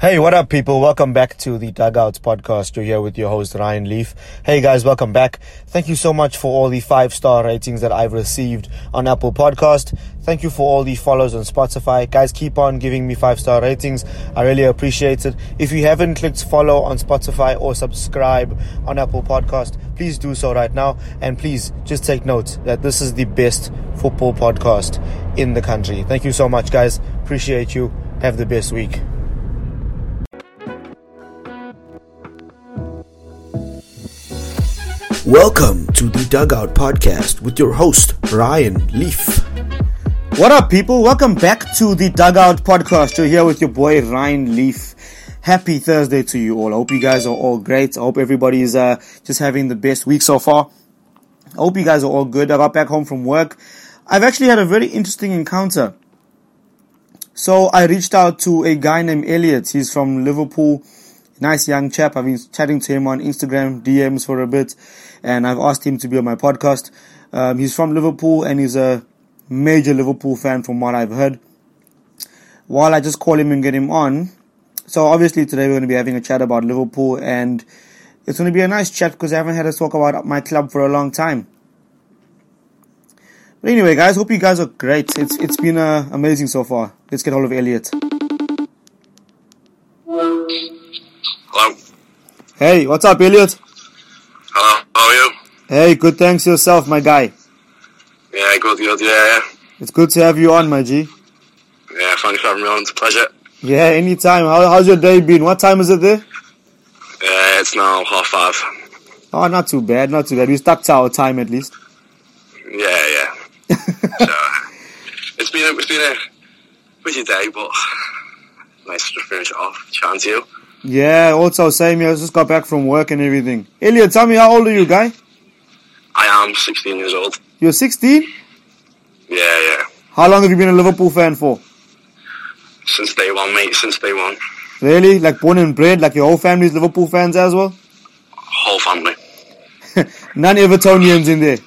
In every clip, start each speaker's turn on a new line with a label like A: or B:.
A: Hey, what up, people? Welcome back to the Dugouts podcast. You're here with your host, Ryan Leaf. Hey, guys, welcome back. Thank you so much for all the five star ratings that I've received on Apple Podcast. Thank you for all the follows on Spotify. Guys, keep on giving me five star ratings. I really appreciate it. If you haven't clicked follow on Spotify or subscribe on Apple Podcast, please do so right now. And please just take note that this is the best football podcast in the country. Thank you so much, guys. Appreciate you. Have the best week.
B: Welcome to the Dugout Podcast with your host, Ryan Leaf.
A: What up, people? Welcome back to the Dugout Podcast. You're here with your boy, Ryan Leaf. Happy Thursday to you all. I hope you guys are all great. I hope everybody's uh, just having the best week so far. I hope you guys are all good. I got back home from work. I've actually had a very interesting encounter. So I reached out to a guy named Elliot. He's from Liverpool nice young chap. I've been chatting to him on Instagram DMs for a bit, and I've asked him to be on my podcast. Um, he's from Liverpool and he's a major Liverpool fan from what I've heard. While I just call him and get him on, so obviously today we're going to be having a chat about Liverpool and it's going to be a nice chat because I haven't had a talk about my club for a long time. But anyway, guys, hope you guys are great. It's it's been uh, amazing so far. Let's get hold of Elliot.
C: Hello.
A: Hey, what's up, Elliot?
C: Hello. How are you?
A: Hey, good. Thanks yourself, my guy.
C: Yeah, good, good. Yeah, yeah.
A: It's good to have you on, my G.
C: Yeah, thanks for having me on. It's a pleasure.
A: Yeah, anytime. How, how's your day been? What time is it there?
C: Yeah, it's now half five.
A: Oh, not too bad, not too bad. We stuck to our time at least.
C: Yeah, yeah. so, it's been a, it's been a busy day, but nice to finish off. Chatting to you.
A: Yeah, also same here. I just got back from work and everything. Elliot, tell me how old are you, guy?
C: I am 16 years old.
A: You're 16?
C: Yeah, yeah.
A: How long have you been a Liverpool fan for?
C: Since day one, mate. Since day one.
A: Really? Like born and bred? Like your whole family's Liverpool fans as well?
C: Whole family.
A: None Evertonians in there?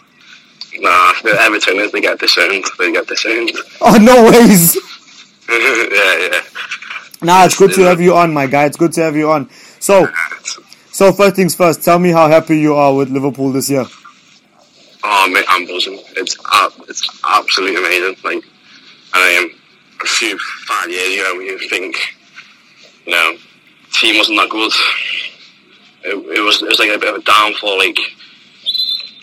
C: Nah, the Evertoners, they get disowned. They get disowned.
A: Oh, no ways!
C: yeah, yeah.
A: Nah, it's good to have you on, my guy. It's good to have you on. So, so first things first, tell me how happy you are with Liverpool this year.
C: Oh, mate, I'm buzzing. It's it's absolutely amazing. Like, I um, a few five years ago, you think, you know, team wasn't that good. It, it was it was like a bit of a downfall. Like,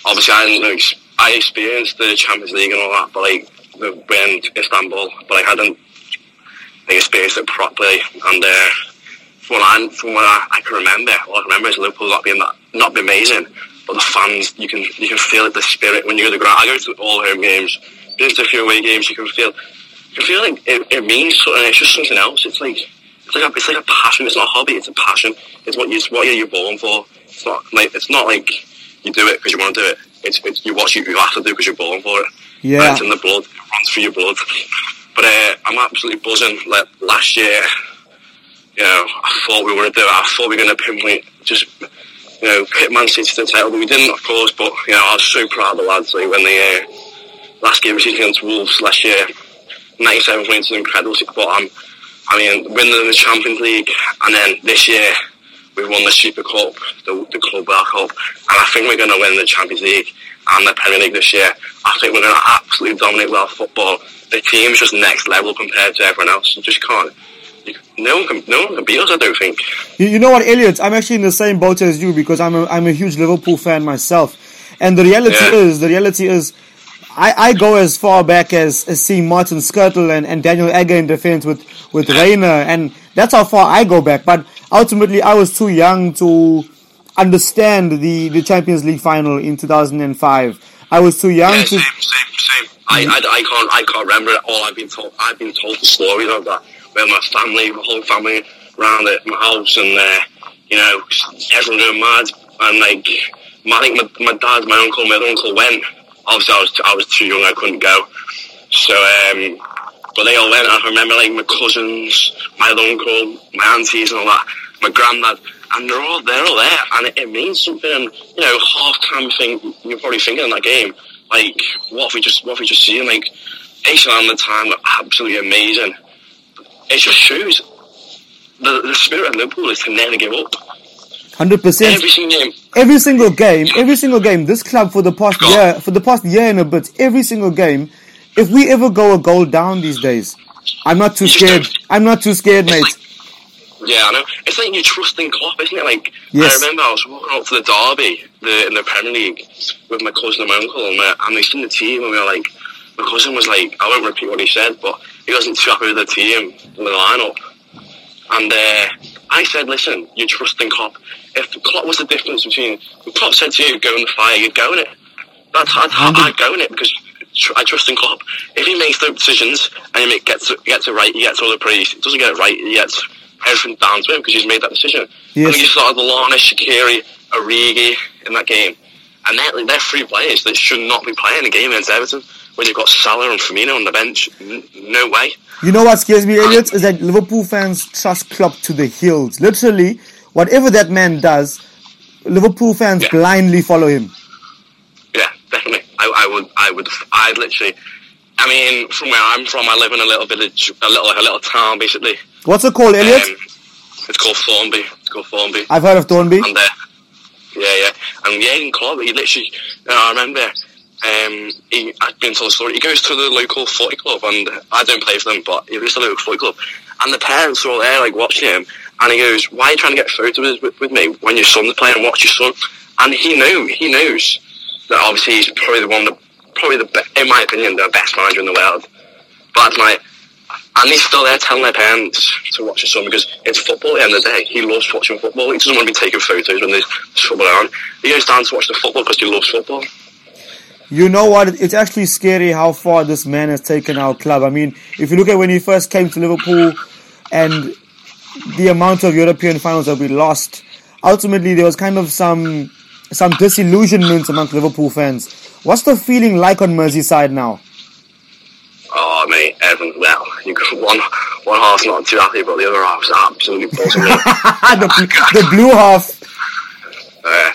C: obviously, I didn't like, I experienced the Champions League and all that, but like, the when Istanbul, but I hadn't like, experienced it properly. And uh, from what I from what I, I can remember, what I remember is Liverpool not being that not being amazing, but the fans you can you can feel it, the spirit when you go to the ground. I go to all home games, been to a few away games. You can feel you can feel like it, it means something. It's just something else. It's like it's like a, it's like a passion. It's not a hobby. It's a passion. It's what you it's what you're born for. It's not like it's not like you do it because you want to do it. It's, it's you watch you, you have to do because you're born for it.
A: Yeah.
C: It's in the blood. It runs through your blood. But uh, I'm absolutely buzzing. Like last year, you know, I thought we were going to do it. I thought we were going to pinpoint just, you know, hit Man City to the title, but we didn't, of course. But you know, I was so proud of the lads. Like when they uh, last game against Wolves last year, 97 points is incredible. But um, I mean, winning the Champions League, and then this year we won the Super Cup, the, the Club World Cup, and I think we're going to win the Champions League and the Premier League this year. I think we're going to absolutely dominate world football. The team is just next level compared to everyone else. You just can't. You, no one can. No one can beat us. I don't think.
A: You, you know what, Elliot? I'm actually in the same boat as you because I'm a, I'm a huge Liverpool fan myself. And the reality
C: Yeah.
A: is, the reality is, I, I go as far back as, as seeing Martin Skrtel and, and Daniel Agger in defense with, with Reina, and that's how far I go back. But ultimately, I was too young to understand the, the Champions League final in 2005. I was too young
C: Yeah,
A: to.
C: same, same, same. I, I, I can't I can't remember it all. I've been told I've been told the stories of that with my family, my whole family around at my house, and uh, you know everyone going mad. And like, my, I think my, my dad, my uncle, my uncle went. Obviously, I was I was too young. I couldn't go. So, um, but they all went. I remember like my cousins, my other uncle, my aunties, and all that. My granddad. And they're all they're all there, and it, it means something. And you know, half time thing you're probably thinking in that game, like what if we just what if we just seen like AC Milan at the time were absolutely amazing. It just shows the, the spirit of Liverpool is to never give up.
A: Hundred percent.
C: Every single game.
A: Every single game, every single game. This club for the past year, for the past year and a bit, every single game. If we ever go a goal down these days, I'm not too scared. I'm not too scared, mate.
C: Yeah, I know. It's like you trusting Klopp, isn't it? Like
A: Yes.
C: I remember I was walking up to the derby, the in the Premier League, with my cousin and my uncle, and, uh, and they seen the team, and we were like, my cousin was like, I won't repeat what he said, but he wasn't too happy with the team, the lineup, and uh, I said, listen, you're trusting Klopp. If Klopp was the difference between, if Klopp said to you, go in the fire, you'd go in it. That's I'd, I'd go in it because I trust in Klopp. If he makes the decisions and he gets it, gets it right, he gets all the praise. He doesn't get it right, he gets everything down to him because he's made that decision.
A: Yes.
C: And you started Lallana, Shaqiri, Origi in that game. And they're, they're three players that should not be playing a game against Everton when you've got Salah and Firmino on the bench. N- no way.
A: You know what scares me, Elliot, is that Liverpool fans trust Klopp to the hills. Literally, whatever that man does, Liverpool fans
C: Yeah.
A: blindly follow him.
C: Yeah, definitely. I, I would, I would, I'd literally. I mean, from where I'm from, I live in a little village, a little, like a little town, basically.
A: What's it called, Elliot?
C: Um, it's called Thornby. It's called Thornby.
A: I've heard of Thornby.
C: And uh, yeah, yeah, and yeah, in club, he literally. You know, I remember. Um, he, I've been told a story. He goes to the local footy club, and I don't play for them, but he goes to the local footy club, and the parents are all there, like watching him. And he goes, "Why are you trying to get photos with, with me when your son's playing? and Watch your son." And he knew, he knows that obviously he's probably the one, that, probably the, in my opinion, the best manager in the world. But like, and he's still there telling their parents to watch his son because it's football at the end of the day. He loves watching football. He doesn't want to be taking photos when there's football on. He goes down to watch the football because he loves football.
A: You know what? It's actually scary how far this man has taken our club. I mean, if you look at when he first came to Liverpool and the amount of European finals that we lost, ultimately there was kind of some some disillusionment amongst Liverpool fans. What's the feeling like on Merseyside now?
C: Oh, mate, Evan, well, you got one, one half's not too happy, but the other half's absolutely buzzing.
A: the, the blue half.
C: uh,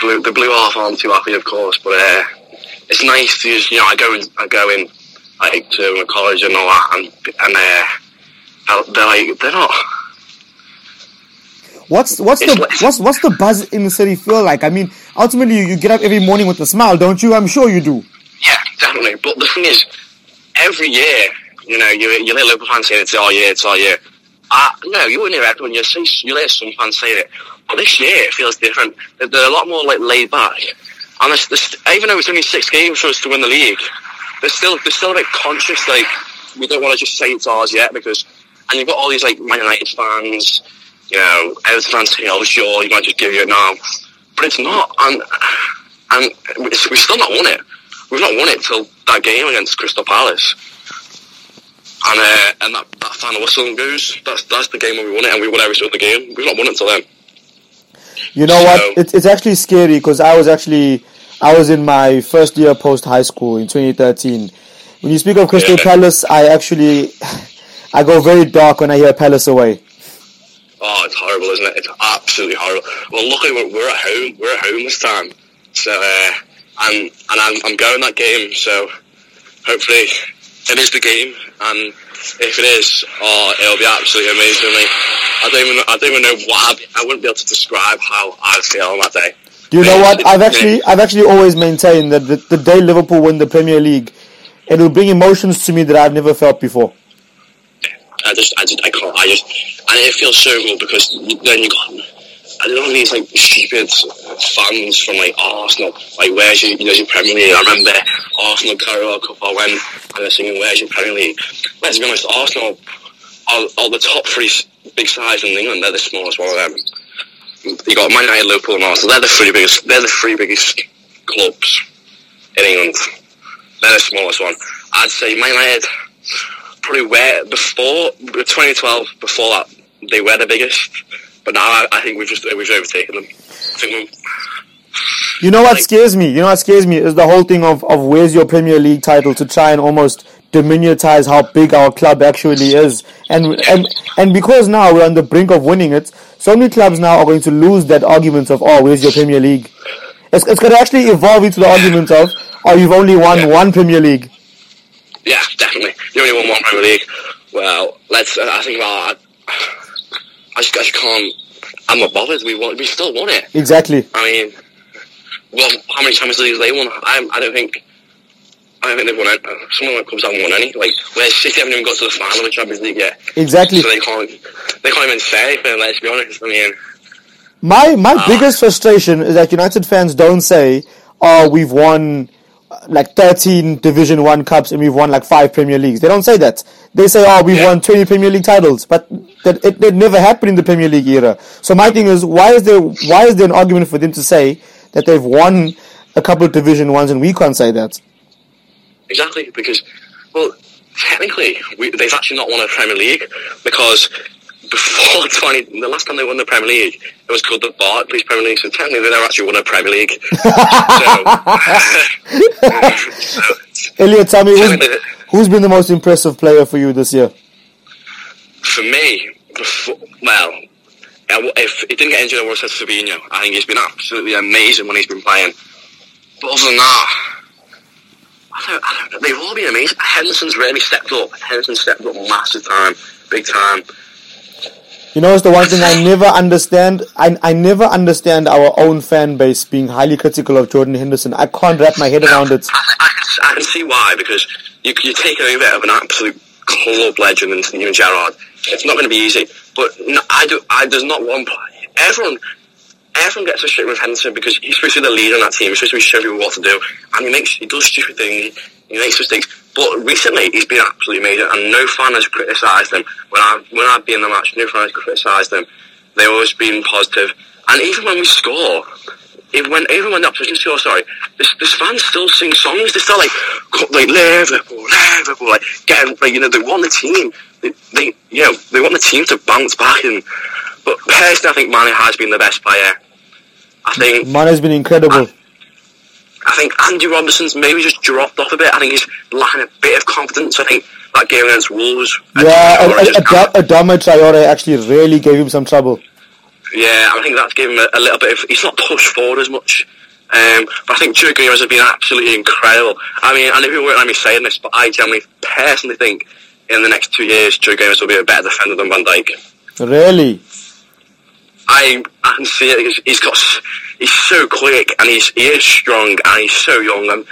C: blue, the blue half aren't too happy, of course, but uh, it's nice to just, you know, I go in, I go in, like, to my college and all that, and, and uh, they're like, they're not,
A: What's what's
C: It's
A: the
C: like-
A: what's what's the buzz in the city feel like? I mean, ultimately you, you get up every morning with a smile, don't you? I'm sure you do.
C: Yeah, definitely. But the thing is, every year, you know, you you hear local fans saying it's all year, it's all year. Uh, no, you wouldn't hear everyone. You see, you hear some fans say it. But this year, it feels different. They're, they're a lot more like laid back. And even though it's only six games for us to win the league, they're still they're still a bit conscious. Like we don't want to just say it's ours yet because, and you've got all these like Man United fans, you know, Everton fans saying, "Oh, sure, you might just give it now," but it's not. And and we- we've still not won it. We've not won it till that game against Crystal Palace. And uh, and that, that final whistle goes. That's that's the game when we won it, and we won every single game. We've not won it till then.
A: You know what?
C: So-
A: It, it's actually scary because I was actually I was in my first year post high school in 2013. When you speak of Crystal
C: Yeah.
A: Palace, I actually I go very dark when I hear Palace away.
C: Oh, it's horrible, isn't it? It's absolutely horrible. Well, luckily we're, we're at home. We're at home this time. So, uh, and and I'm, I'm going that game. So, hopefully, it is the game. And if it is, oh, it'll be absolutely amazing. Like, I don't even I don't even know what I, I wouldn't be able to describe how I'd feel on that day.
A: Do you know what? I've actually I've actually always maintained that the, the day Liverpool win the Premier League, it will bring emotions to me that I've never felt before.
C: I just, I just, I can't, I just, and it feels so good because then you got, I know these like stupid fans from like Arsenal, like where's your, where's your Premier League? I remember Arsenal Carabao Cup I went and they're singing where's your Premier League? Let's be honest, Arsenal are, are the top three big sides in England. They're the smallest one of them. You got Man United, Liverpool, and Arsenal. They're the three biggest. They're the three biggest clubs in England. They're the smallest one. I'd say Man United probably were before 2012. Before that, they were the biggest, but now I, I think we've just we've overtaken them. I think we
A: You know what scares me? You know what scares me is the whole thing of, of where's your Premier League title to try and almost diminutize how big our club actually is. And and and because now we're on the brink of winning it, so many clubs now are going to lose that argument of oh where's your Premier League? It's, it's going to actually evolve into the argument of oh you've only won
C: Yeah.
A: one Premier League.
C: yeah, definitely. You only won one Premier League. Well, let's. Uh, I think about. I just, I just can't. I'm not bothered. We won. We still want it.
A: Exactly.
C: I mean, well, how many Champions Leagues they won? I, I don't think. I don't think they've won any. uh, Some of the clubs haven't won any. Like, where City haven't even got to the final of the Champions League yet.
A: Exactly.
C: So they can't. They can't even say anything. Let's be honest. I mean,
A: My my
C: Ah.
A: biggest frustration is that United fans don't say, "Oh, we've won uh, like 13 Division 1 cups and we've won like 5 Premier Leagues." They don't say that. They say, "Oh, we've
C: Yeah.
A: won 20 Premier League titles." But that it, it never happened in the Premier League era. So my thing is, why is there why is there an argument for them to say that they've won a couple of Division 1s and we can't say that?
C: exactly because, well, technically, we, they've actually not won a Premier League because before 20, the last time they won the Premier League, it was called the Barclays Premier League. So technically, they never actually won a Premier League. so, so
A: Elliot, tell me who's, who's been the most impressive player for you this year?
C: for me, before, well, if he didn't get injured, I would have said Fabinho. I think he's been absolutely amazing when he's been playing. But other than that, I don't, I don't know. They've all been amazing. Henderson's really stepped up. Henderson stepped up massive time, big time.
A: You know, it's the one thing I never understand. I, I never understand our own fan base being highly critical of Jordan Henderson. I can't wrap my head around it.
C: I, I, can, I can see why, because you, you're taking over of an absolute club legend and Steven Gerrard. It's not going to be easy. But no, I do. I there's not one play. Everyone, everyone gets a shit with Henderson because he's supposed to be the leader on that team. He's supposed to be showing people what to do, and he makes he does stupid things. He makes mistakes. But recently, he's been absolutely amazing, and no fan has criticised him. When I when I've been in the match, no fan has criticised him. They've always been positive. and even when we score, even when even when the opposition scores, sorry, this this fans still sing songs. They still like like Liverpool, Liverpool, like getting like you know they want the team. They, they you know they want the team to bounce back. And but personally, I think Mane has been the best player. I think
A: Mane's been incredible.
C: I think Andy Robertson's maybe just dropped off a bit. I think he's lacking a bit of confidence. I think that game against Wolves.
A: Yeah,
C: think Traore just
A: Adama Traore actually really gave him some trouble.
C: Yeah, I think that's given him a, a little bit of. He's not pushed forward as much. Um, but I think Joe Gomez has been absolutely incredible. I mean, I know people won't let me saying this, but I generally, personally think in the next two years, Joe Gomez will be a better defender than Van Dijk.
A: Really?
C: I, I can see it. He's, he's got, he's so quick and he's he is strong and he's so young and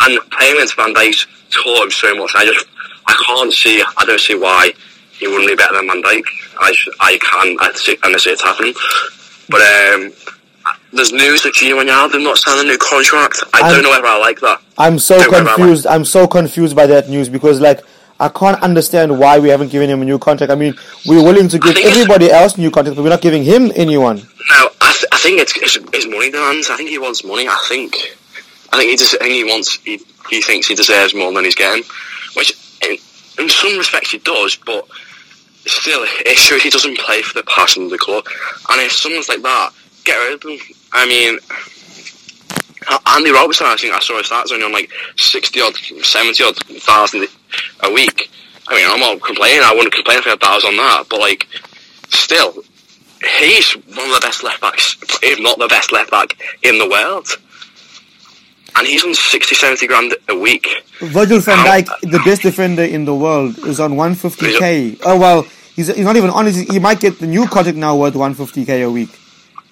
C: and playing against Van Dijk's taught him so much. I just I can't see. I don't see why he wouldn't be better than Van Dijk. I I can. I see, and I see it's happening. But um, there's news that Gio Wijnaldum not signing a new contract. I
A: I'm-
C: don't know whether I like that.
A: I'm so
C: Don't worry about
A: confused. I'm so confused by that news because, like, I can't understand why we haven't given him a new contract. I mean, we're willing to give everybody else new contracts, but we're not giving him anyone.
C: No, I, th- I think it's, it's it's money demands. I think he wants money. I think I think he just I think he wants he, he thinks he deserves more than he's getting, which in, in some respects he does, but still it shows he doesn't play for the passion of the club. And if someone's like that, get rid of them. I mean. Andy Robertson, I think I saw his stats only on like sixty odd, seventy odd thousand a week. I mean, I'm not complaining. I wouldn't complain if I had was on that, but like, still, he's one of the best left backs, if not the best left back in the world. And he's on 60, 70 grand a week.
A: Virgil van Dijk, the best defender in the world, is on 150k. Oh well, he's he's not even on. He might get the new contract now worth 150k a week.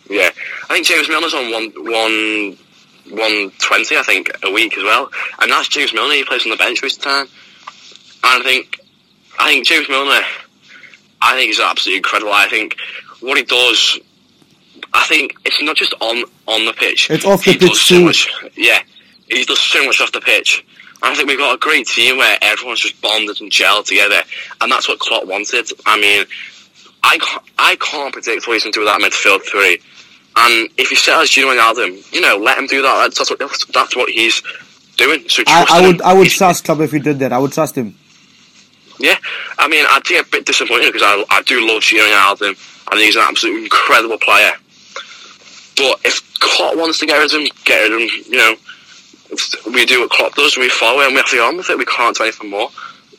C: Yeah. I think James Milner's on one, one, 120, I think, a week as well. And that's James Milner. He plays on the bench most of the time. And I think, I think James Milner, I think he's absolutely incredible. I think what he does, I think it's not just on, on the pitch.
A: It's off the
C: he
A: pitch
C: does so
A: too.
C: much. Yeah. He does so much off the pitch. And I think we've got a great team where everyone's just bonded and gelled together. And that's what Klopp wanted. I mean, I can't, I can't predict what he's going to do with that midfield three. And if he says Gino Wijnaldum, you know, let him do that. That's, what that's, that's what he's doing. So
A: I, I
C: him.
A: would I would
C: He's-
A: trust Klopp if he did that. I would trust him.
C: Yeah, I mean, I'd be a bit disappointed because I, I do love Gino Wijnaldum. I think he's an absolutely incredible player. But if Klopp wants to get rid of him, get rid of him. You know, we do what Klopp does. We follow and we have to get on with it. We can't do anything more.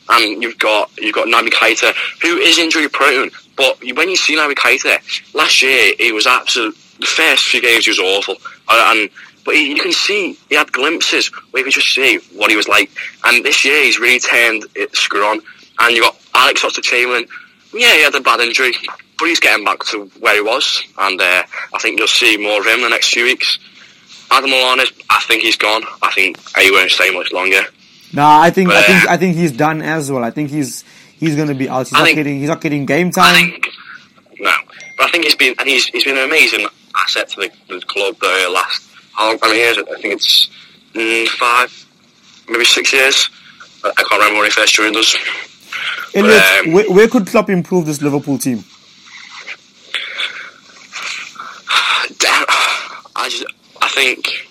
C: And you've got you've got Naby Keita, who is injury prone. But when you see Naby Keita last year, he was absolute. The first few games he was awful, and but he, you can see he had glimpses where you can just see what he was like. And this year he's really turned it screw on. And you got Alex Oxlade Chamberlain. Yeah, he had a bad injury, but he's getting back to where he was, and uh, I think you'll see more of him in the next few weeks. Adam Lallana, I think he's gone. I think he won't stay much longer.
A: No, I think I think
C: uh,
A: I think he's done as well. I think he's he's going to be out. He's
C: I
A: not
C: think-
A: getting he's not getting game
C: I
A: time.
C: think no, but I think he's been and he's he's been amazing asset to the, the club the last how many years? I think it's mm, five, maybe six years. I, can't remember when he first joined us.
A: Elliot,
C: um,
A: where, where could Klopp improve this Liverpool team?
C: I just, I think,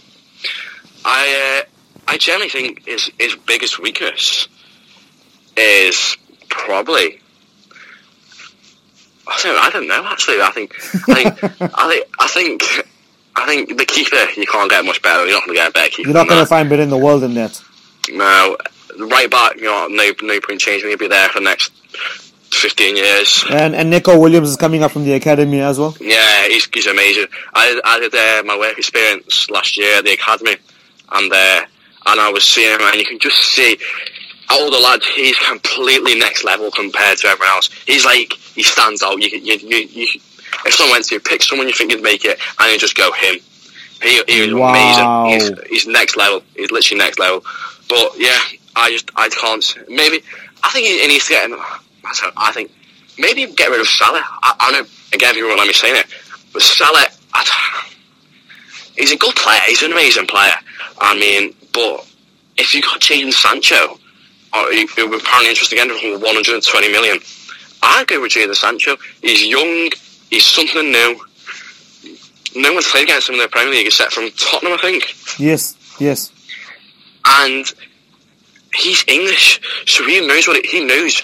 C: I, uh, I generally think his his biggest weakness is probably. I don't, I don't know. Actually, I think, I think, I think, I think, I think the keeper you can't get much better. You're not going to get a better keeper.
A: You're not going to find better in the world than that.
C: No, right back. You know, no, no point changing. He'll be there for the next fifteen years.
A: And and Neco Williams is coming up from the academy as well.
C: Yeah, he's, he's amazing. I, I did uh, my work experience last year at the academy, and uh, and I was seeing him, and you can just see all the lads. He's completely next level compared to everyone else. He's like he stands out. You, you, you, you if someone went to pick someone you think you'd make it, and you just go him. He, he was
A: Wow.
C: amazing. He's, he's next level. He's literally next level. But yeah, I just I can't. Maybe I think he, he needs to get. him- I think maybe get rid of Salah. I, I know again you won't let me say it, but Salah, I he's a good player. He's an amazing player. I mean, but if you got Jadon Sancho, or you, you apparently interested again for 120 million, I'd go with Jadon Sancho. He's young. He's something new. No one's played against him in the Premier League except from Tottenham, I think
A: Yes, yes.
C: and he's English, so he knows what it, he knows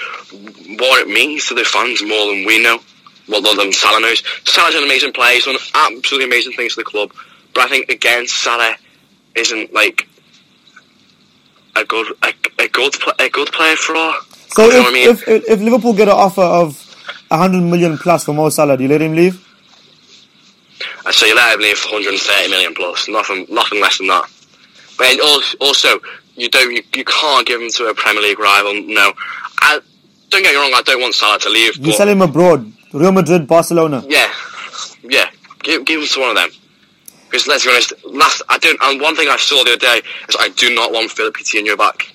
C: what it means to the fans more than we know. Well, than Salah knows. Salah's an amazing player. He's done absolutely amazing things for the club. But I think again, Salah isn't like a good a good a good player for. all.
A: So
C: you
A: if,
C: I mean?
A: if, if Liverpool get an offer of hundred million plus for Mo Salah, do you let him leave?
C: so you let him leave for 130 million plus, nothing nothing less than that. But also, also you don't you, you can't give him to a Premier League rival. No, I don't get me wrong. I don't want Salah to leave.
A: You sell him abroad, Real Madrid, Barcelona.
C: Yeah, yeah. Give, give him to one of them. Because let's be honest, last I don't. And one thing I saw the other day is I do not want Philip Coutinho back.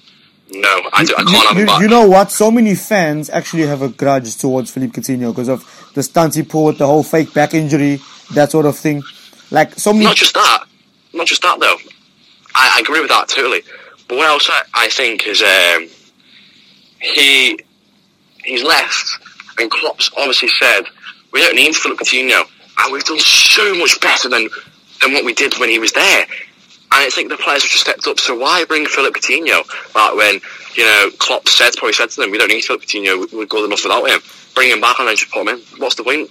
C: No, I, do, I can't
A: you, you- you know what? So many fans actually have a grudge towards Philippe Coutinho because of the stunts he pulled, the whole fake back injury, that sort of thing. Like so many.
C: not just that, not just that though. I, I agree with that totally. But what else I, I think is um, he he's left, and Klopp's obviously said we don't need Philippe Coutinho, and we've done so much better than than what we did when he was there. And it's like the players have just stepped up. So why bring Philip Coutinho back when you know Klopp said probably said to them we don't need Philip Coutinho, we- we're good enough without him. Bring him back and then just put him in. What's the point?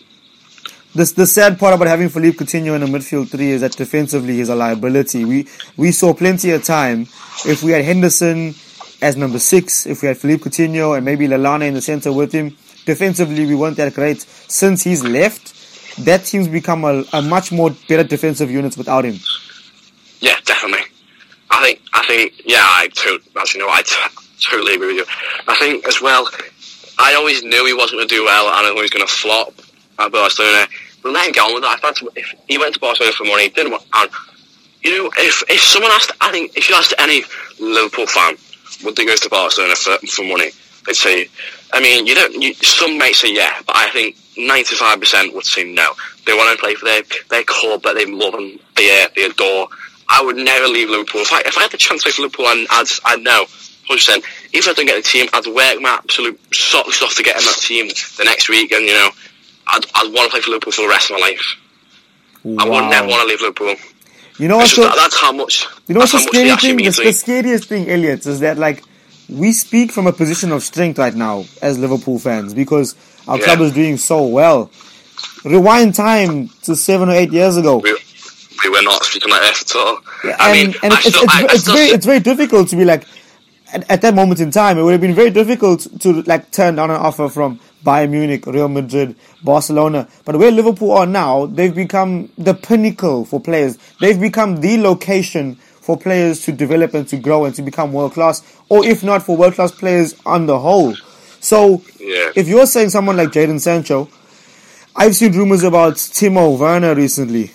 A: The, the sad part about having Philippe Coutinho in the midfield three is that defensively he's a liability. We we saw plenty of time if we had Henderson as number six, if we had Philippe Coutinho and maybe Lallana in the centre with him. Defensively, we weren't that great. Since he's left, that team's become a, a much more better defensive unit without him.
C: Yeah, definitely. I think, I think, yeah, I to, actually no, I t- totally agree with you. I think as well, I always knew he wasn't going to do well and I knew he was going to flop at Barcelona. But let him get on with that. If, that's, if he went to Barcelona for money, didn't want, and you know, if if someone asked, I think if you asked any Liverpool fan, would they go to Barcelona for for money? They'd say, I mean, you don't. You, some may say yeah, but I think ninety five percent would say no. They want to play for their their club that they love and they they adore. I would never leave Liverpool. If I if I had the chance to play for Liverpool, I'd I'd know. 100%. Even if I don't get the team, I'd work my absolute socks off to get in that team the next week, and you know, I'd, I'd want to play for Liverpool for the rest of my life. I would never want to leave Liverpool.
A: You know what's
C: that, that's how much.
A: you know what's the
C: that's how much they
A: scary thing? The, the scariest thing, Elliot, is that like we speak from a position of strength right now as Liverpool fans because our
C: Yeah.
A: club is doing so well. Rewind time to seven or eight years ago.
C: We, we were not speaking like this at all.
A: Yeah,
C: I
A: and,
C: mean, um,
A: and
C: I
A: it's,
C: still,
A: it's,
C: I,
A: it's
C: still
A: very it's very difficult to be like at, at that moment in time. It would have been very difficult to like turn down an offer from Bayern Munich, Real Madrid, Barcelona. But where Liverpool are now, they've become the pinnacle for players. They've become the location for players to develop and to grow and to become world class, or if not for world class players on the whole. So
C: Yeah.
A: if you're saying someone like Jadon Sancho, I've seen rumors about Timo Werner recently.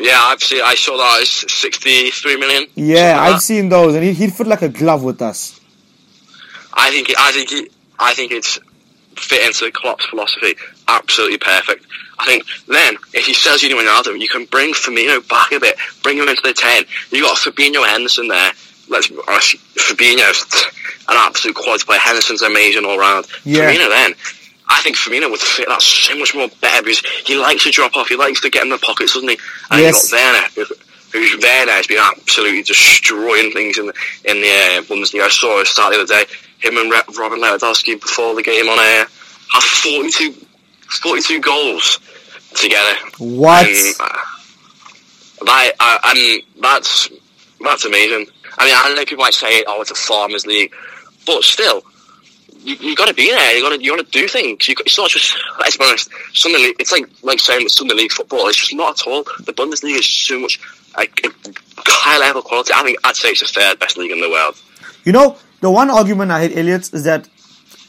C: Yeah, I've seen. I saw that it's sixty-three million.
A: Yeah,
C: like
A: I've
C: that.
A: seen those, and he, he'd fit like a glove with us.
C: I think. I think. I think it's fit into Klopp's philosophy. Absolutely perfect. I think then, if he sells you to Ronaldo, you can bring Firmino back a bit, bring him into the ten. You got Fabinho Henderson there. Let's be honest, Fabinho's an absolute quality player. Henderson's amazing all round.
A: Yeah.
C: Firmino then. I think Firmino would fit that so much more better because he likes to drop off. He likes to get in the pockets, doesn't he? And
A: Yes.
C: you got Werner, who- who's Werner has been absolutely destroying things in the, in the uh, Bundesliga. I saw a start the other day. Him and Re- Robin Lewandowski before the game on air have 42, 42 goals together.
A: What?
C: And, uh, that, uh, and that's that's amazing. I mean, I know people might say, "Oh, it's a farmers league," but still, you, you got to be there. You got to you got to do things. You, it's not just. Let's be honest. Sunday league. It's like like saying it's Sunday league football. It's just not at all. The Bundesliga is so much like high level quality. I think I'd say it's the third best league in the world.
A: You know, the one argument I had, Elliot, is that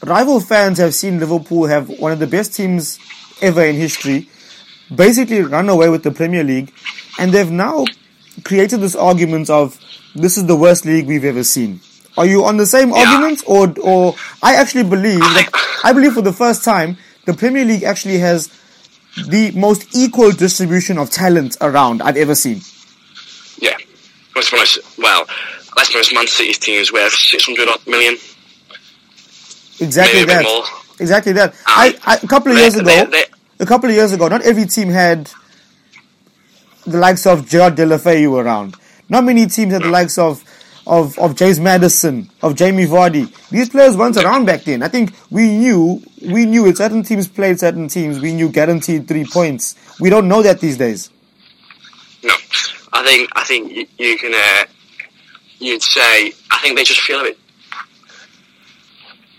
A: rival fans have seen Liverpool have one of the best teams ever in history, basically run away with the Premier League, and they've now created this argument of this is the worst league we've ever seen. Are you on the same argument, or or I actually believe that I believe for the first time the Premier League actually has the most equal distribution of talent around I've ever seen.
C: Yeah. Let's be honest. Well, be honest. Man City's team is worth six hundred million.
A: Exactly
C: a
A: that. Exactly that.
C: Um,
A: I, I a couple of
C: they-
A: years ago,
C: they- they-
A: a couple of years ago, not every team had the likes of Gerard Deulofeu around. Not many teams had the likes of of of James Maddison, of Jamie Vardy. These players weren't around back then. I think we knew we knew it. Certain teams played certain teams. We knew guaranteed three points. We don't know that these days.
C: No, I think I think you, you can. Uh, you'd say I think they just feel a bit.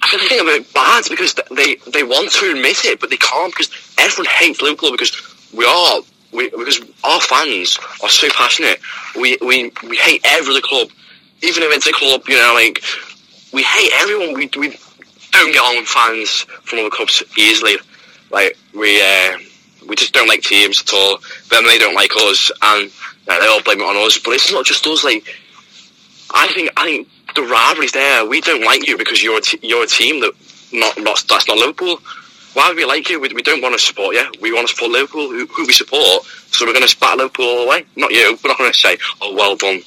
C: I think a bit bad because they they want to admit it, but they can't because everyone hates Liverpool because we are we because our fans are so passionate. We we we hate every other club, even if it's a club you know like we hate everyone. We we don't get on with fans from other clubs easily. Like we. Uh, we just don't like teams at all. Then they don't like us, and they all blame it on us. But it's not just us. Like I think, I think the rivalry's there. We don't like you because you're a t- you're a team that not, not that's not Liverpool. Why would we like you? We, we don't want to support you. We want to support Liverpool, who, who we support. So we're going to spat Liverpool all the way. Not you. We're not going to say, "Oh, well done."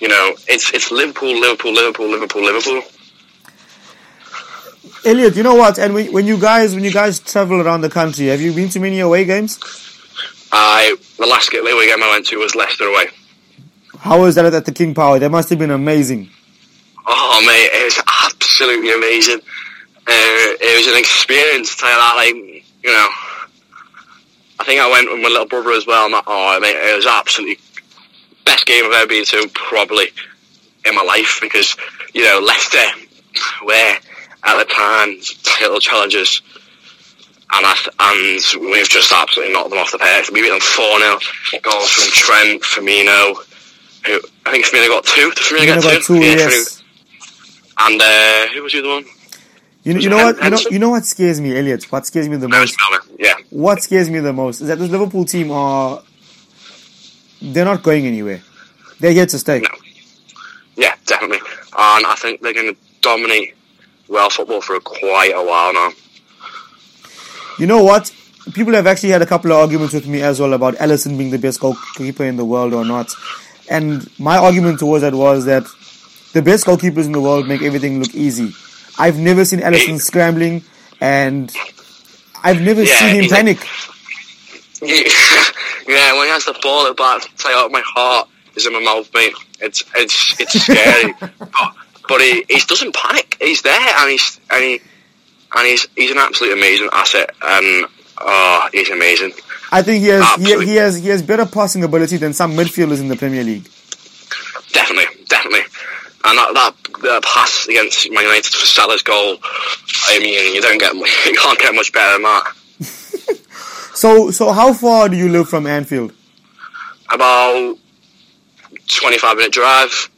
C: You know, it's it's Liverpool, Liverpool, Liverpool, Liverpool, Liverpool.
A: Elliot, you know what? And when, when you guys when you guys travel around the country, have you been to many away games?
C: I the last away game I went to was Leicester away.
A: How was that at the King Power? That must have been amazing.
C: Oh mate, it was absolutely amazing. Uh, it was an experience. to Tell you that, like you know, I think I went with my little brother as well. And that, oh mate, it was absolutely best game I've ever been to, probably in my life because you know Leicester were at the time title challengers. And, and we've just absolutely knocked them off the pace. We beat them 4 0. Goals from Trent, Firmino, who I think Firmino got two. Did Firmino, get
A: know about two,
C: Yeah,
A: yes.
C: Firmino- and uh, who was the other one?
A: You know, you know what? You know, you know what scares me, Elliot. What scares me the most?
C: Yeah.
A: What scares me the most is that this Liverpool team are they're not going anywhere. They're here to stay.
C: No. Yeah, definitely. And I think they're going to dominate world football for quite a while now.
A: You know what? People have actually had a couple of arguments with me as well about Alisson being the best goalkeeper in the world or not. And my argument towards that was that the best goalkeepers in the world make everything look easy. I've never seen Alisson
C: He-
A: scrambling and I've never
C: Yeah,
A: seen him panic.
C: yeah, when he has the ball at the back, tell you what, my heart is in my mouth, mate. It's it's it's scary, but but he, he doesn't panic. He's there, and he's and he and he's he's an absolute amazing asset, and oh, he's amazing.
A: I think he has he, he has he has better passing ability than some midfielders in the Premier League.
C: Definitely, definitely. And that, that, that pass against Man United for Salah's goal, I mean, you don't get you can't get much better than that.
A: So so how far do you live from Anfield?
C: About twenty-five minute drive.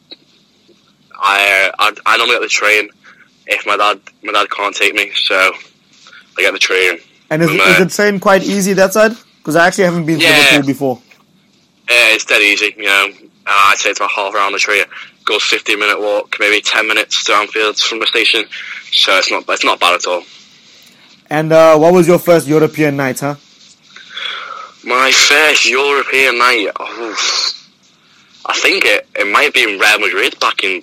C: I I, I normally get the train if my dad my dad can't take me, so I get the train.
A: And is, is
C: uh,
A: the train quite easy that side? Because I actually haven't been to
C: Yeah.
A: Liverpool before.
C: Yeah, it's dead easy. You know, uh, I'd say it's about half around the train. Goes 15 minute walk, maybe 10 minutes to Anfield from the station. So it's not it's not bad at all.
A: And uh, what was your first European night, huh?
C: My first European night, oh, I think it it might have been Real Madrid back in.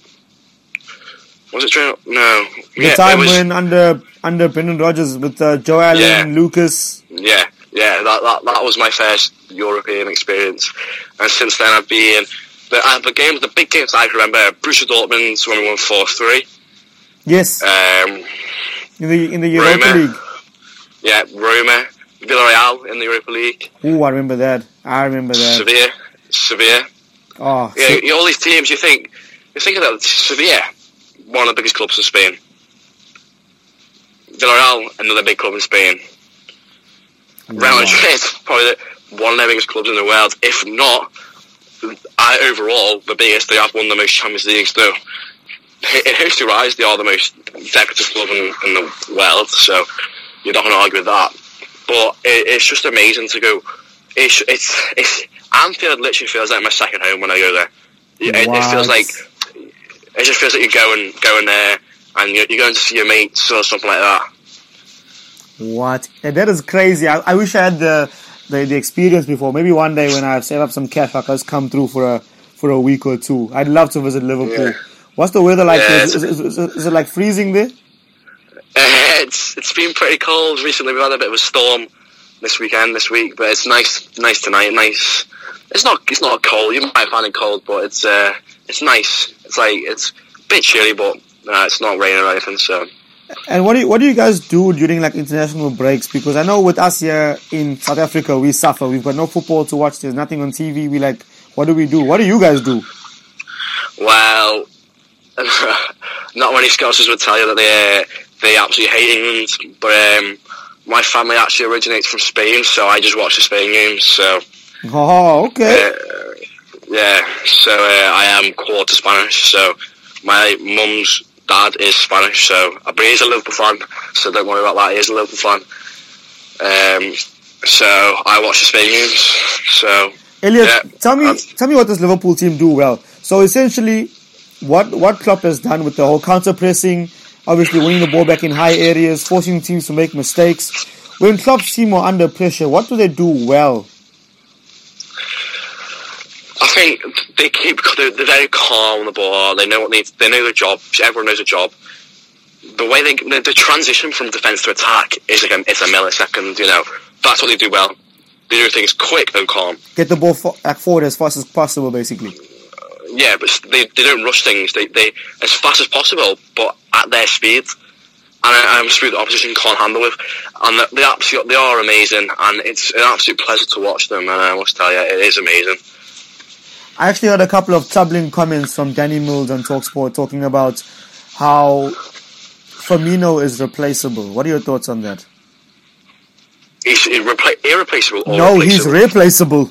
C: Was it? Real- No.
A: The
C: yeah,
A: time
C: was,
A: when under under Brendan Rodgers with uh, Joe Allen,
C: Yeah.
A: Lucas.
C: Yeah, yeah, that, that that was my first European experience, and since then I've been the uh, the games, the big games I can remember: Borussia Dortmund when we won four three.
A: Yes,
C: Um,
A: in the in the Europa
C: Roma.
A: League.
C: yeah, Roma, Villarreal in the Europa League,
A: Oh, I remember that. I remember that.
C: Sevilla, Sevilla.
A: Oh,
C: Yeah,
A: so-
C: you all these teams. You think you think of that Sevilla, one of the biggest clubs in Spain. Villarreal, another big club in Spain. Real
A: Wow.
C: Madrid, probably the, one of the biggest clubs in the world, if not, I, overall, the biggest. They have won the most Champions Leagues, though. In history wise, they are the most decorative club in, in the world, so you're not going to argue with that. But it, it's just amazing to go. It's, it's, it's, Anfield literally feels like my second home when I go there. It, it feels like, it just feels like you're going, going there and you're, you're going to see your mates or something like that.
A: What? Yeah, that is crazy. I, I wish I had the, the the experience before. Maybe one day when I've saved up some cash, I can just come through for a for a week or two. I'd love to visit Liverpool.
C: Yeah.
A: What's the weather like?
C: Yeah?
A: Is, is, is, is it like freezing there?
C: Uh, it's it's been pretty cold recently. We've had a bit of a storm this weekend, this week, but it's nice, nice tonight. Nice. It's not it's not cold. You might find it cold, but it's uh it's nice. It's like it's a bit chilly, but uh, it's not raining or anything. So
A: And what do you, what do you guys do during like international breaks? Because I know with us here in South Africa, we suffer. We've got no football to watch. There's nothing on TV. We like, what do we do? What do you guys do?
C: well, not many Scousers would tell you that they uh, they absolutely hate England, but um, my family actually originates from Spain, so I just watch the Spain games. So.
A: Oh, okay.
C: Uh, yeah, so uh, I am quarter Spanish. So my mum's dad is Spanish, so but he's a Liverpool fan. So don't worry about that. He is a Liverpool fan. Um, so I watch the Spain games. So
A: Elliot,
C: yeah,
A: tell me,
C: um,
A: tell me what this Liverpool team do well. So essentially, what what Klopp has done with the whole counter pressing, obviously winning the ball back in high areas, forcing teams to make mistakes. When Klopp's team are under pressure, what do they do well?
C: I think they keep they're, they're very calm on the ball. They know what needs. They know their job. Everyone knows their job. The way they the, the transition from defense to attack is like a, it's a millisecond. You know that's what they do well. They do things quick and calm.
A: Get the ball fo- back forward as fast as possible, basically.
C: Yeah, but they, they don't rush things. They they as fast as possible, but at their speed, and I, I'm speed the opposition can't handle with. And they absolutely they are amazing, and it's an absolute pleasure to watch them. And I must tell you, it is amazing.
A: I actually heard a couple of troubling comments from Danny Mills on Talksport talking about how Firmino is replaceable. What are your thoughts on that?
C: He's irrepla- irreplaceable.
A: No, he's
C: replaceable.
A: replaceable.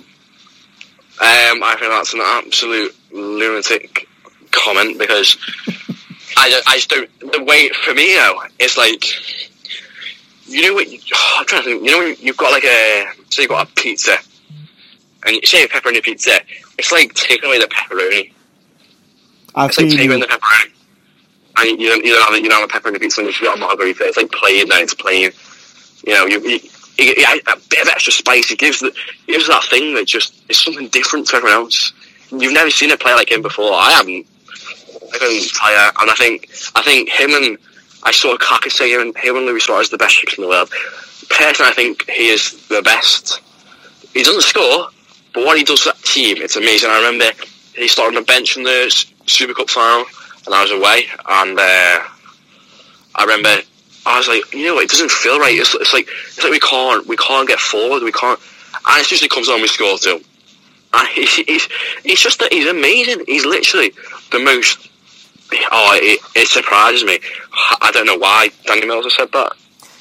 C: Um, I think that's an absolute lunatic comment because I, I just don't. The way Firmino is like, you know what? You, I'm trying to think. You know when you've got like a so you've got a pizza, and you say a pepperoni pizza. It's like taking away the pepperoni.
A: I
C: It's like taking away the pepperoni, and you don't you don't have you don't have a pepperoni pizza. and You've got a margarita. It's like plain. Now it's plain. You know, you, you, a bit of extra spice. It gives the, it gives that thing that just is something different to everyone else. You've never seen a player like him before. I haven't. I couldn't tell you. And I think I think him and I saw Kaka say him, him and Luis Suarez are the best strikers in the world. Personally, I think he is the best. He doesn't score, but what he does to that team, it's amazing. I remember he started on the bench in the Super Cup final, and I was away, and uh, I remember I was like, you know, it doesn't feel right. It's, it's like it's like we can't we can't get forward. We can't. And as usually comes on, we score too. He's, he's, he's just he's amazing. He's literally the most. Oh, it, it surprises me. I don't know why Danny Mills has said that.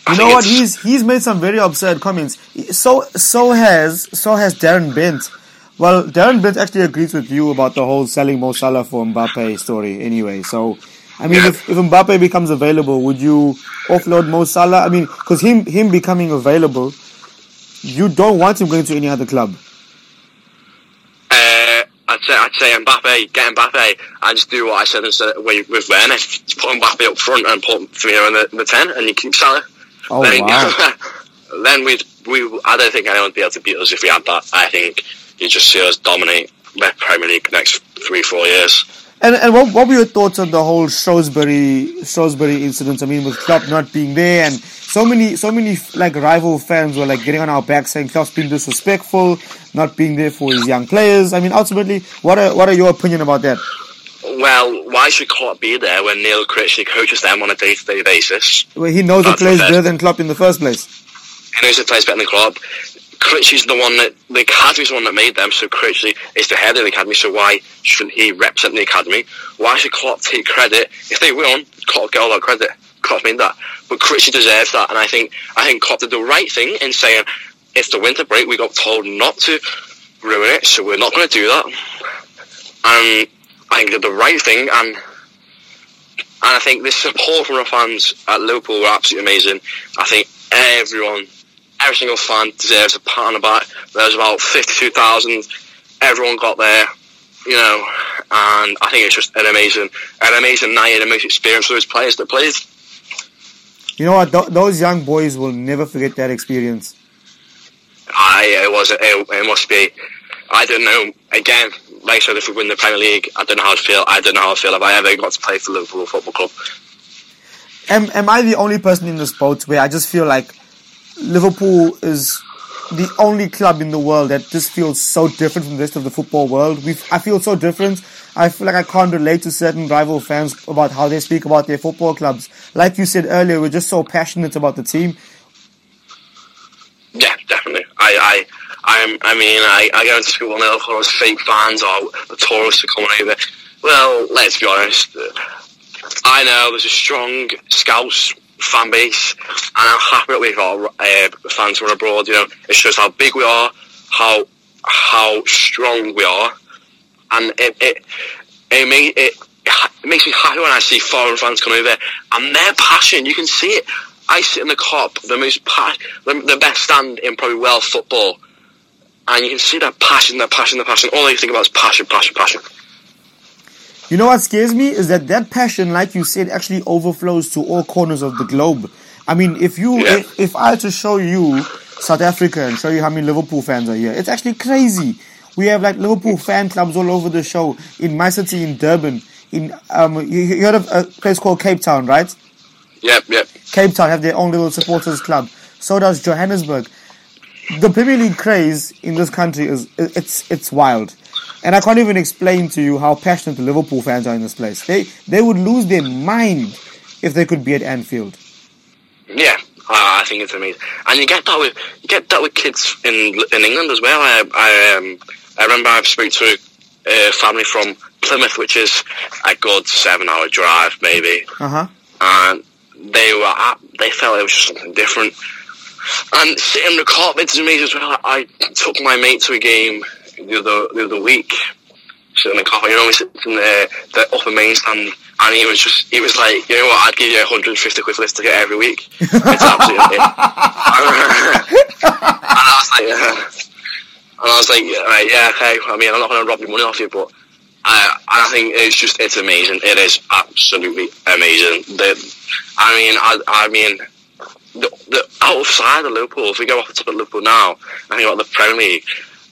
C: I
A: You know what? He's he's made some very absurd comments. So so has so has Darren Bent. Well, Darren Bent actually agrees with you about the whole selling Mo Salah for Mbappe story. Anyway, so I mean,
C: Yeah.
A: if, if Mbappe becomes available, would you offload Mo Salah? I mean, because him him becoming available, you don't want him going to any other club.
C: Uh, I'd say I'd say Mbappe, get Mbappe, and just do what I said instead with, with Werner. Just put Mbappe up front and put Firmino in the, in the ten, and you keep Salah.
A: Oh
C: then,
A: wow!
C: then we'd we. I don't think anyone would be able to beat us if we had that. I think you just see us dominate the Premier League next three four years.
A: And and what, what were your thoughts on the whole Shrewsbury Shrewsbury incident? I mean, with Klopp not being there, and so many so many like rival fans were like getting on our back saying Klopp's being disrespectful, not being there for his young players. I mean, ultimately, what are what are your opinion about that?
C: Well, why should Klopp be there when Neil Critchley coaches them on a day to day basis?
A: Well, he knows the
C: That's
A: players better than Klopp in the first place.
C: He knows the players better than Klopp. Critchley's the one that the academy's the one that made them, so Critchley is the head of the academy. So why shouldn't he represent the academy? Why should Klopp take credit if they won? Klopp get all that credit. Klopp made that, but Critchley deserves that, and I think I think Klopp did the right thing in saying it's the winter break. We got told not to ruin it, so we're not going to do that. And I think did the right thing, and and I think the support from our fans at Liverpool were absolutely amazing. I think everyone, every single fan deserves a pat on the back. There's about 52,000. Everyone got there, you know, and I think it's just an amazing, an amazing night an amazing experience for those players that played.
A: You know what? Th- those young boys will never forget that experience.
C: I, uh, it was, it, it must be, I don't know, again, like I said, if we win the Premier League, I don't know how I'd feel. I don't know how I'd feel if I ever got to play for Liverpool Football Club.
A: Am am I the only person in this boat where I just feel like Liverpool is the only club in the world that just feels so different from the rest of the football world? We I feel so different. I feel like I can't relate to certain rival fans about how they speak about their football clubs. Like you said earlier, we're just so passionate about the team.
C: Yeah, definitely. I, I, I'm, I mean, I, I go into they'll call us fake fans or the tourists are coming over. Well, let's be honest. I know there's a strong Scouse fan base, and I'm happy that we've got uh, fans from abroad. You know, it shows how big we are, how how strong we are, and it it it, make, it, it makes me happy when I see foreign fans come over and their passion. You can see it. I sit in the Kop, the most pa- the, the best stand in probably Welsh football, and you can see that passion, that passion, that passion. All they think about is passion, passion, passion.
A: You know what scares me is that that passion, like you said, actually overflows to all corners of the globe. I mean, if you,
C: Yeah.
A: if, if I had to show you South Africa and show you how many Liverpool fans are here, it's actually crazy. We have like Liverpool fan clubs all over the show. In my city, in Durban, in um, you, you heard of a place called Cape Town, right?
C: Yep, yep.
A: Cape Town have their own little supporters club. So does Johannesburg. The Premier League craze in this country is it's it's wild, and I can't even explain to you how passionate the Liverpool fans are in this place. They they would lose their mind if they could be at Anfield.
C: Yeah, I, I think it's amazing, and you get that with you get that with kids in in England as well. I I um I remember I've spoke to a family from Plymouth, which is a good seven hour drive maybe,
A: Uh huh.
C: and they were at, they felt it was just something different. And sitting in the cockpit is amazing as well. I took my mate to a game the other the other week. Sitting in the cockpit, you know, we sit in the the upper main stand, and he was just he was like, you know what, I'd give you 150 quid for this get every week. It's absolutely. and I was like, uh, and I was like, yeah, right, yeah, okay. I mean, I'm not going to rob your money off you, but uh, I think it's just it's amazing. It is absolutely amazing. The, I mean, I, I mean, the, the outside of Liverpool. If we go off the top of Liverpool now, I think about the Premier League.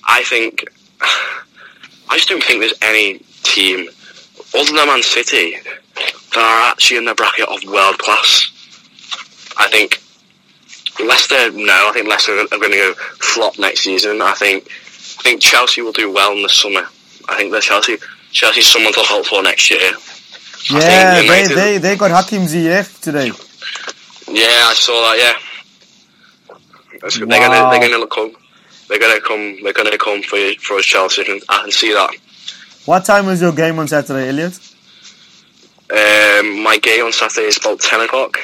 C: I think I just don't think there's any team other than Man City that are actually in the bracket of world class. I think Leicester. No, I think Leicester are going to go flop next season. I think I think Chelsea will do well in the summer. I think that Chelsea Chelsea's someone to hope for next year.
A: Yeah, they, they they got Hakim Ziyech today.
C: Yeah, I saw that. Yeah, That's good. they're gonna they're gonna come. They're gonna come. They're gonna come for for us, Chelsea. and I can see that.
A: What time is your game on Saturday, Elliot?
C: Um, my game on Saturday is about ten o'clock.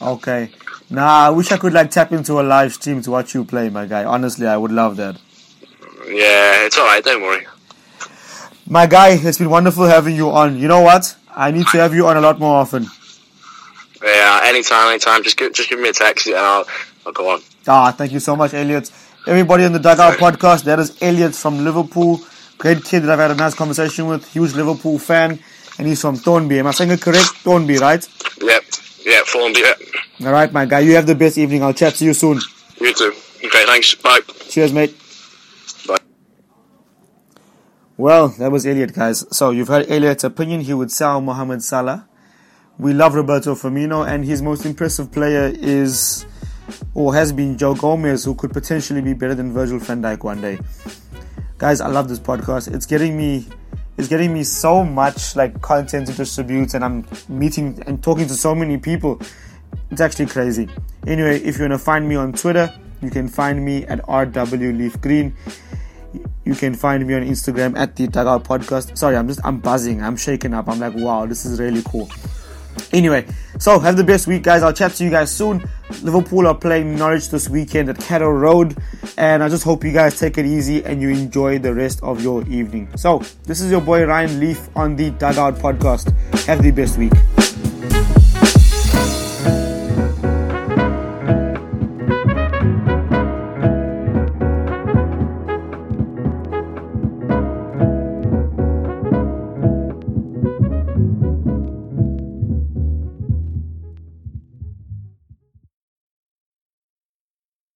A: Okay. Nah, I wish I could like tap into a live stream to watch you play, my guy. Honestly, I would love that.
C: Yeah, it's all right. Don't worry.
A: My guy, it's been wonderful having you on. You know what? I need to have you on a lot more often.
C: Yeah, anytime, anytime. Just give, just give me a text and I'll, I'll go on.
A: Ah, thank you so much, Elliot. Everybody on the Dugout podcast, that is Elliot from Liverpool. Great kid that I've had a nice conversation with. Huge Liverpool fan. And he's from Thornby. Am I saying it correct? Thornby, right?
C: Yep, Yeah, Thornby, yep.
A: All right, my guy. You have the best evening. I'll chat to you soon.
C: You too. Okay, thanks. Bye.
A: Cheers, mate. Well, that was Elliot, guys. So you've heard Elliot's opinion. He would sell Mohamed Salah. We love Roberto Firmino, and his most impressive player is or has been Joe Gomez, who could potentially be better than Virgil van Dijk one day. Guys, I love this podcast. It's getting me it's getting me so much like content to distribute and I'm meeting and talking to so many people. It's actually crazy. Anyway, if you want to find me on Twitter, you can find me at rwleafgreen. You can find me on Instagram at the Dugout Podcast. Sorry, I'm just I'm buzzing. I'm shaking up. I'm like, wow, this is really cool. Anyway, so have the best week, guys. I'll chat to you guys soon. Liverpool are playing Norwich this weekend at Carrow Road, and I just hope you guys take it easy and you enjoy the rest of your evening. So, this is your boy Ryan Leaf on the Dugout Podcast. Have the best week.